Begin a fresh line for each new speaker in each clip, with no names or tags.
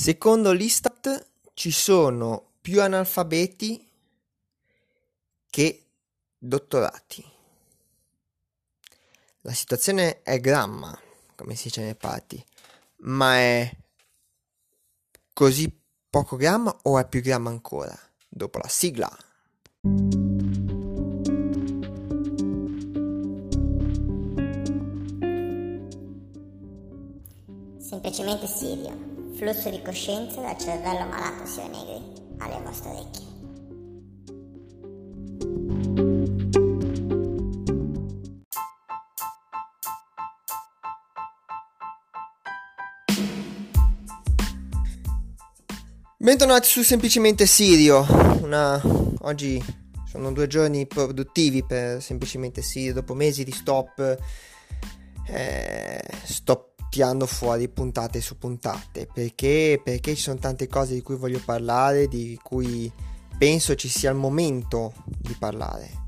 Secondo l'Istat ci sono più analfabeti che dottorati. La situazione è gramma, come si dice nei parti, ma è così poco gramma o è più gramma ancora? Dopo la sigla.
Semplicemente Sirio. Flusso di coscienza dal cervello malato Sio Negri alle vostre orecchie.
Bentornati su Semplicemente Sirio. Una... Oggi sono due giorni produttivi per Semplicemente Sirio. Dopo mesi di stop, eh, sto tirando fuori puntate su puntate. Perché? Perché ci sono tante cose di cui voglio parlare, di cui penso ci sia il momento di parlare.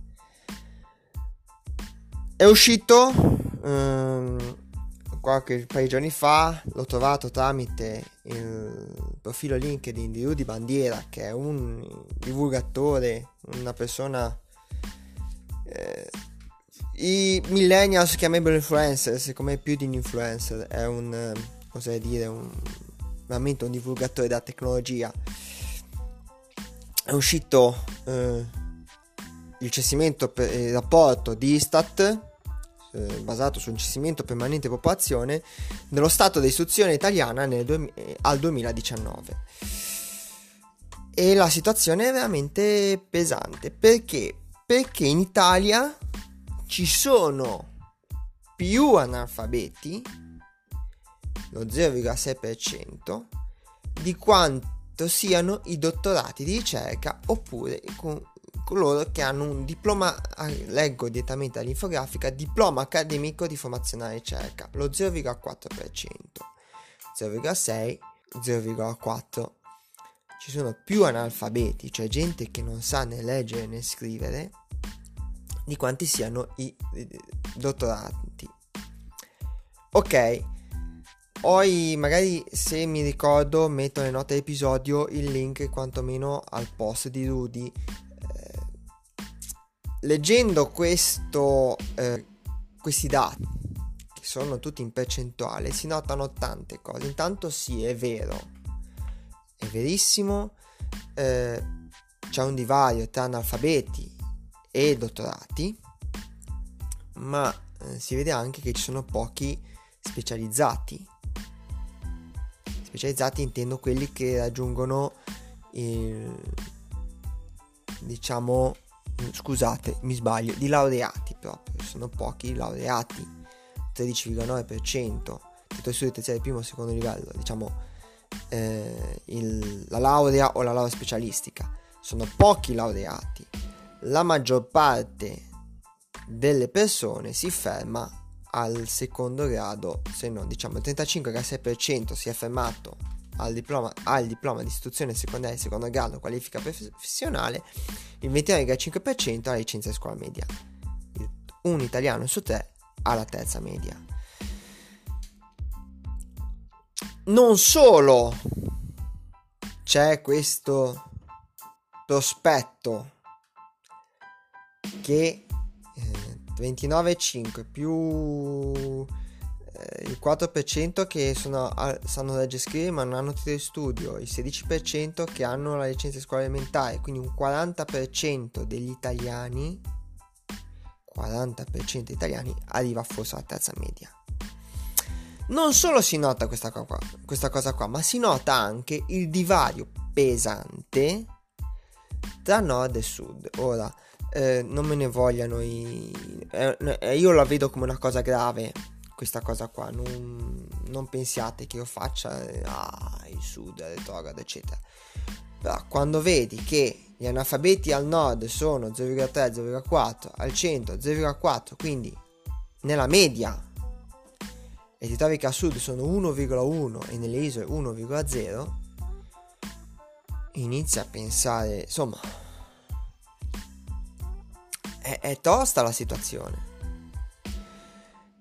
È uscito um, qualche paio di giorni fa, l'ho trovato tramite il profilo LinkedIn di Rudy Bandiera, che è un divulgatore, una persona... Eh, I millennials chiamano influencer, secondo più di un influencer, è un, eh, oserei dire, un, veramente un divulgatore della tecnologia. È uscito eh, il censimento per il rapporto di Istat eh, basato sul censimento permanente popolazione dello stato di istruzione italiana nel, eh, al 2019. E la situazione è veramente pesante perché? Perché in Italia ci sono più analfabeti, lo 0,6%, di quanto siano i dottorati di ricerca oppure con coloro che hanno un diploma, ah, leggo direttamente dall'infografica, diploma accademico di formazione alla ricerca, lo 0,4%, 0,6, 0,4. Ci sono più analfabeti, cioè gente che non sa né leggere né scrivere, di quanti siano i dottorati. Ok, poi magari se mi ricordo metto nelle note dell'episodio il link quantomeno al post di Rudy leggendo questo, eh, questi dati, che sono tutti in percentuale, si notano tante cose. Intanto sì, è vero, è verissimo, eh, c'è un divario tra analfabeti e dottorati, ma eh, si vede anche che ci sono pochi specializzati. Specializzati intendo quelli che raggiungono il, diciamo scusate, mi sbaglio, di laureati proprio, sono pochi laureati, 13,9%, titolo studio terziario primo e secondo livello, diciamo eh, il, la laurea o la laurea specialistica, sono pochi laureati, la maggior parte delle persone si ferma al secondo grado, se no diciamo il 35,6% si è fermato al diploma, al diploma di istruzione secondaria di secondo grado qualifica professionale, il 29,5% alla licenza di scuola media, un italiano su tre alla terza media. Non solo c'è questo prospetto che eh, 29,5 più eh, il 4% che sono, sanno leggere e scrivere ma non hanno titolo di studio, il 16% che hanno la licenza di scuola elementare, quindi un 40% degli italiani, 40% degli italiani arriva forse alla terza media. Non solo si nota questa, qua, questa cosa qua, ma si nota anche il divario pesante tra nord e sud. Ora, eh, non me ne vogliano i... Eh, io la vedo come una cosa grave questa cosa qua, non, non pensiate che io faccia ah, il sud, retrogrado, eccetera. Però quando vedi che gli analfabeti al nord sono 0,3, 0,4, al centro 0,4, quindi nella media, e ti trovi che a sud sono 1,1 e nelle isole 1,0, inizia a pensare, insomma, è, è tosta la situazione.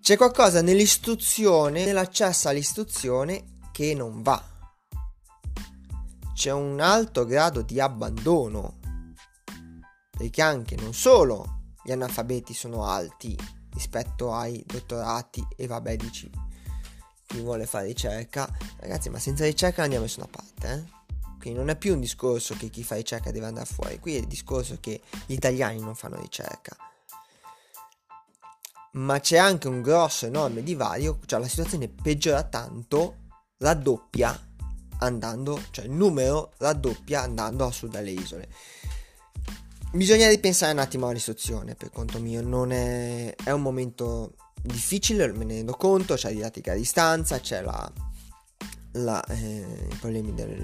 C'è qualcosa nell'istruzione, nell'accesso all'istruzione che non va. c'è un alto grado di abbandono, perché anche non solo gli analfabeti sono alti rispetto ai dottorati e vabbè dici chi vuole fare ricerca, ragazzi ma senza ricerca andiamo da nessuna parte, eh? Quindi non è più un discorso che chi fa ricerca deve andare fuori, qui è il discorso che gli italiani non fanno ricerca. Ma c'è anche un grosso, enorme divario, cioè la situazione peggiora tanto, raddoppia andando, cioè il numero raddoppia andando a sud dalle isole. Bisogna ripensare un attimo all'istruzione, per conto mio, non è, è un momento difficile, me ne rendo conto, c'è didattica a distanza, c'è la, la, eh, i problemi della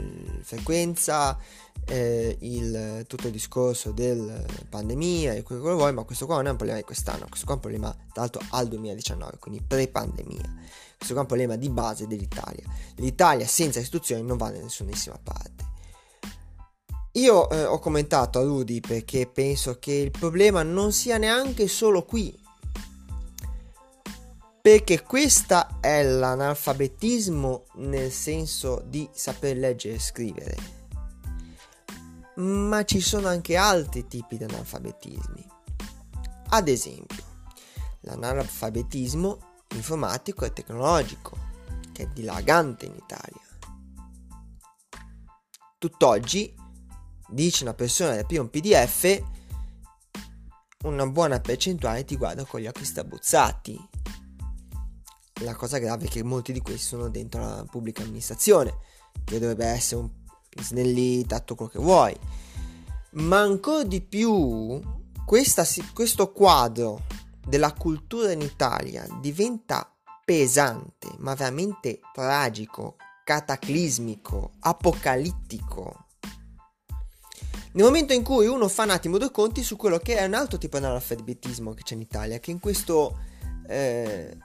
frequenza, eh, il, tutto il discorso della pandemia e quello che vuoi, ma questo qua non è un problema di quest'anno, questo qua è un problema tra l'altro al 2019, quindi pre-pandemia. Questo qua è un problema di base dell'Italia. L'Italia senza istituzioni non va da nessunissima parte. Io eh, ho commentato a Rudy perché penso che il problema non sia neanche solo qui, perché questo è l'analfabetismo nel senso di saper leggere e scrivere. Ma ci sono anche altri tipi di analfabetismi. Ad esempio, l'analfabetismo informatico e tecnologico, che è dilagante in Italia. Tutt'oggi, dice una persona del primo PDF, una buona percentuale ti guarda con gli occhi strabuzzati la cosa grave è che molti di questi sono dentro la pubblica amministrazione, che dovrebbe essere un snellita, tutto quello che vuoi. Ma ancora di più, questa, questo quadro della cultura in Italia diventa pesante, ma veramente tragico, cataclismico, apocalittico. Nel momento in cui uno fa un attimo due conti su quello che è un altro tipo di analfabetismo che c'è in Italia, che in questo eh,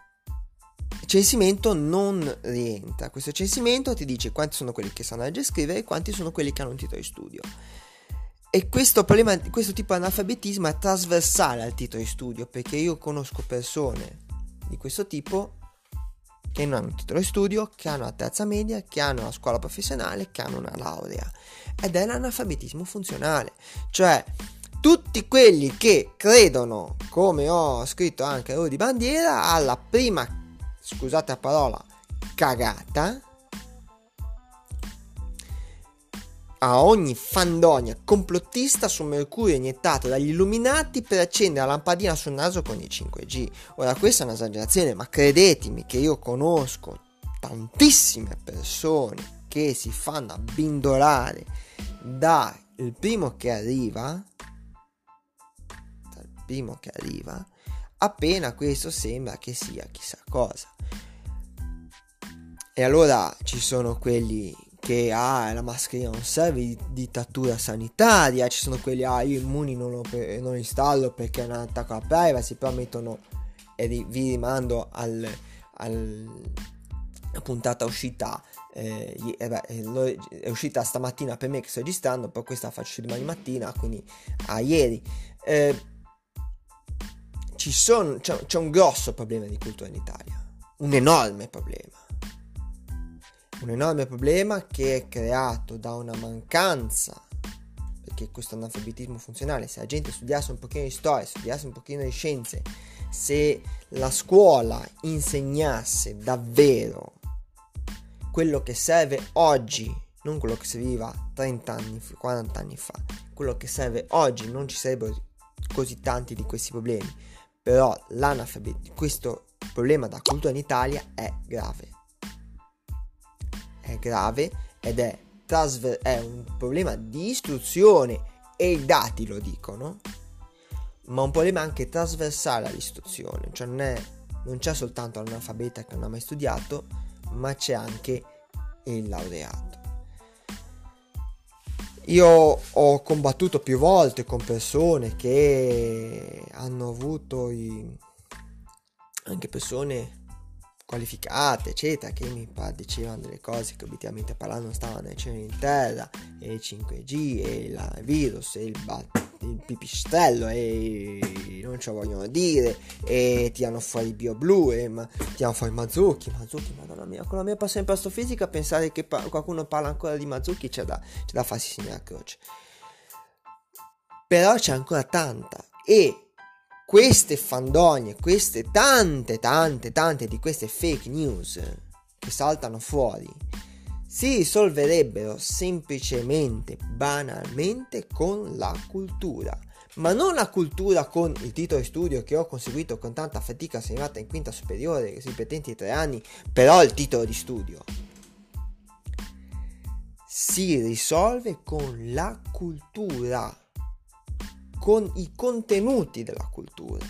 censimento non rientra. Questo censimento ti dice quanti sono quelli che sanno leggere e scrivere e quanti sono quelli che hanno un titolo di studio. E questo, problema, questo tipo di analfabetismo è trasversale al titolo di studio perché io conosco persone di questo tipo che non hanno un titolo di studio, che hanno la terza media, che hanno la scuola professionale, che hanno una laurea. Ed è l'analfabetismo funzionale. Cioè, tutti quelli che credono, come ho scritto anche a Rudy Bandiera, alla prima scusate la parola, cagata a ogni fandonia complottista su Mercurio iniettato dagli illuminati per accendere la lampadina sul naso con il 5G. Ora questa è un'esagerazione, ma credetemi che io conosco tantissime persone che si fanno abbindolare dal primo che arriva, dal primo che arriva, appena questo sembra che sia chissà cosa. E allora ci sono quelli che ah, la mascherina non serve, dittatura sanitaria, ci sono quelli ah, io immuni non lo, non installo perché è un attacco alla privacy, però mettono e vi rimando al, al puntata uscita eh, eh, eh, è uscita stamattina per me che sto registrando poi questa la faccio domani mattina quindi a ieri eh, sono, c'è, c'è un grosso problema di cultura in Italia, un enorme problema. Un enorme problema che è creato da una mancanza, perché questo analfabetismo funzionale, se la gente studiasse un pochino di storia, studiasse un pochino di scienze, se la scuola insegnasse davvero quello che serve oggi, non quello che serviva 30 anni, 40 anni fa, quello che serve oggi, non ci sarebbero così tanti di questi problemi però l'analfabetismo, questo problema da cultura in Italia è grave. È grave ed è, trasver- è un problema di istruzione e i dati lo dicono, ma un problema anche trasversale all'istruzione, cioè non, è, non c'è soltanto l'analfabeta che non ha mai studiato, ma c'è anche il laureato. Io ho combattuto più volte con persone che hanno avuto i... anche persone qualificate, eccetera, che mi dicevano delle cose che obiettivamente parlando stavano nel cielo in terra, e il 5G, e il virus, e il bat- il pipistrello e non ce lo vogliono dire e tirano fuori BioBlue e ma, tirano fuori Mazucchi Mazucchi madonna mia con la mia passione per fisica pensare che pa- qualcuno parla ancora di Mazucchi c'è da, c'è da farsi segnare a croce. Però c'è ancora tanta e queste fandonie, queste tante, tante, tante di queste fake news che saltano fuori, si risolverebbero semplicemente, banalmente con la cultura. Ma non la cultura con il titolo di studio che ho conseguito con tanta fatica, sono in quinta superiore, ripetenti tre anni, però il titolo di studio. Si risolve con la cultura con i contenuti della cultura,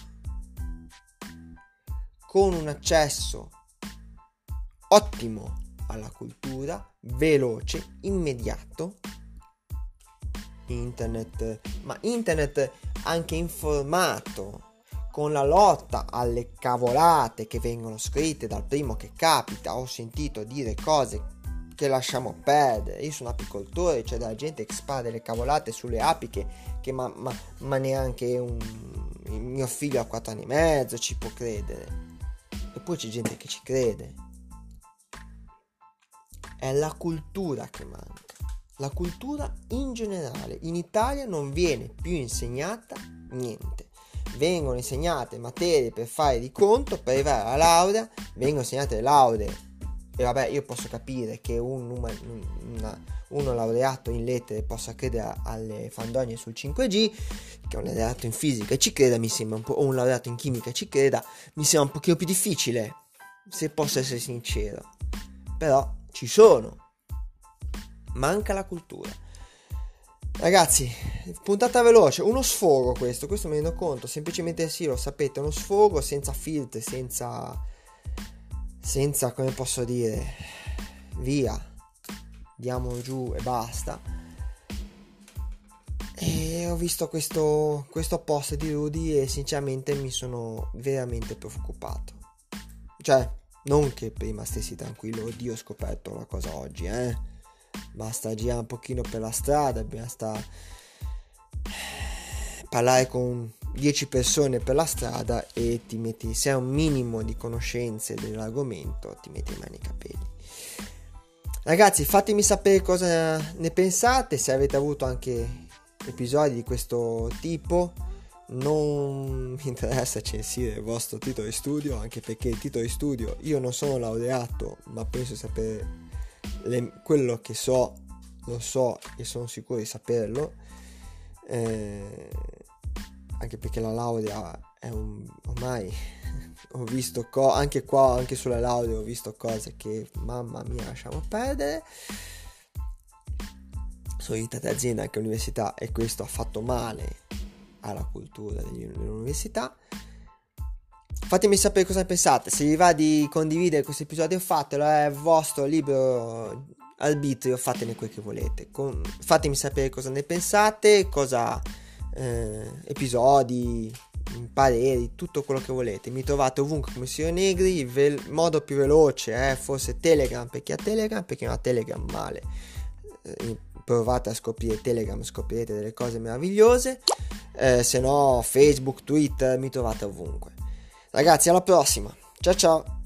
con un accesso ottimo alla cultura, veloce, immediato. Internet, ma internet anche informato con la lotta alle cavolate che vengono scritte dal primo che capita. Ho sentito dire cose che lasciamo perdere. Io sono apicoltore, c'è della gente che spara delle cavolate sulle api che, ma, ma, ma, neanche un, mio figlio a 4 anni e mezzo ci può credere. Eppure c'è gente che ci crede. È la cultura che manca. La cultura in generale. In Italia non viene più insegnata niente vengono insegnate materie per fare di conto, per arrivare alla laurea, vengono insegnate lauree e vabbè, io posso capire che un, una, uno laureato in lettere possa credere alle fandonie sul 5G, che un laureato in fisica ci creda, mi sembra un po', o un laureato in chimica ci creda, mi sembra un pochino più difficile, se posso essere sincero. Però ci sono. Manca la cultura. Ragazzi, puntata veloce, uno sfogo questo, questo mi rendo conto, semplicemente sì, lo sapete, uno sfogo senza filtri, senza senza, come posso dire, via, diamo giù e basta. E ho visto questo, questo post di Rudy e sinceramente mi sono veramente preoccupato. Cioè, non che prima stessi tranquillo, oddio ho scoperto la cosa oggi, eh. Basta girare un pochino per la strada, basta parlare con 10 persone per la strada e ti metti, se hai un minimo di conoscenze dell'argomento, ti metti in mano i capelli. Ragazzi, fatemi sapere cosa ne pensate, se avete avuto anche episodi di questo tipo. Non mi interessa censire il vostro titolo di studio, anche perché il titolo di studio io non sono laureato, ma penso sapere le, quello che so, lo so e sono sicuro di saperlo. Eh, anche perché la laurea è un ormai ho visto co- anche qua anche sulla laurea ho visto cose che mamma mia lasciamo perdere sono diventate aziende anche università e questo ha fatto male alla cultura dell'università. Fatemi sapere cosa pensate. Se vi va di condividere questo episodio fatelo. È vostro libero arbitrio. Fatene quel che volete. Con- fatemi sapere cosa ne pensate cosa eh, episodi, pareri, tutto quello che volete. Mi trovate ovunque come Siro Negri, il ve- modo più veloce è eh, forse Telegram per chi ha Telegram, perché non ha Telegram male. Eh, provate a scoprire Telegram, scoprirete delle cose meravigliose. Eh, se no Facebook, Twitter, mi trovate ovunque. Ragazzi, alla prossima. Ciao ciao.